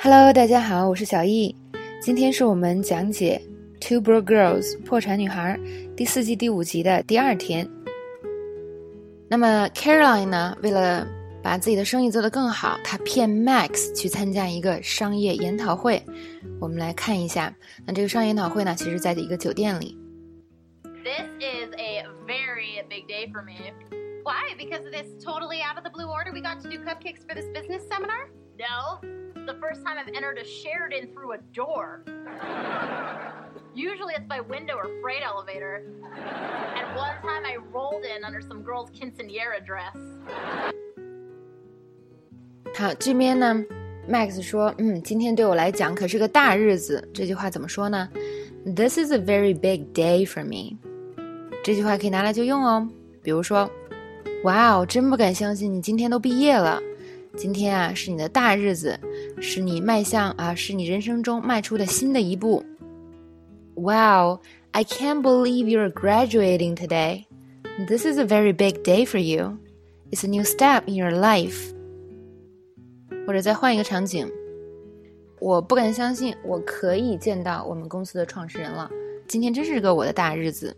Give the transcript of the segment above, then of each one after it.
Hello，大家好，我是小易。今天是我们讲解《Two Broke Girls》破产女孩第四季第五集的第二天。那么 Caroline 呢，为了把自己的生意做得更好，她骗 Max 去参加一个商业研讨会。我们来看一下，那这个商业研讨会呢，其实在一个酒店里。This is a very big day for me. Why? Because of this totally out of the blue order we got to do cupcakes for this business seminar? No. The first time I've entered a Sheridan through a door. Usually it's by window or freight elevator. And one time I rolled in under some girl's quinceanera dress. 好，这边呢，Max 说，嗯，今天对我来讲可是个大日子。这句话怎么说呢？This is a very big day for me。这句话可以拿来就用哦。比如说，哇哦，真不敢相信你今天都毕业了。今天啊，是你的大日子， 是你迈向啊，是你人生中迈出的新的一步。Wow, I can't believe you're graduating today. This is a very big day for you. It's a new step in your life. 或者再换一个场景，我不敢相信我可以见到我们公司的创始人了。今天真是个我的大日子。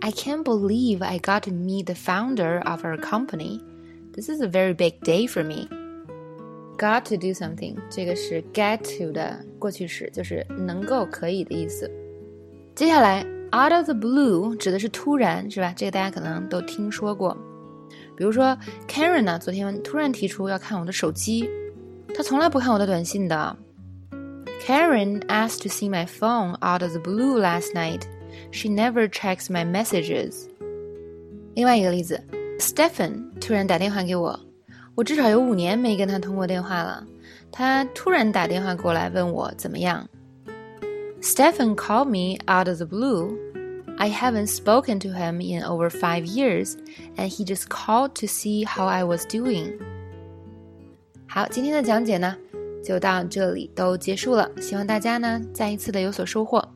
I can't believe I got to meet the founder of our company. This is a very big day for me. Got to do something，这个是 get to 的过去式，就是能够、可以的意思。接下来，out of the blue 指的是突然，是吧？这个大家可能都听说过。比如说，Karen 呢，昨天突然提出要看我的手机，她从来不看我的短信的。Karen asked to see my phone out of the blue last night. She never checks my messages. 另外一个例子。Stephen 突然打电话给我，我至少有五年没跟他通过电话了。他突然打电话过来问我怎么样。Stephen called me out of the blue. I haven't spoken to him in over five years, and he just called to see how I was doing. 好，今天的讲解呢就到这里都结束了，希望大家呢再一次的有所收获。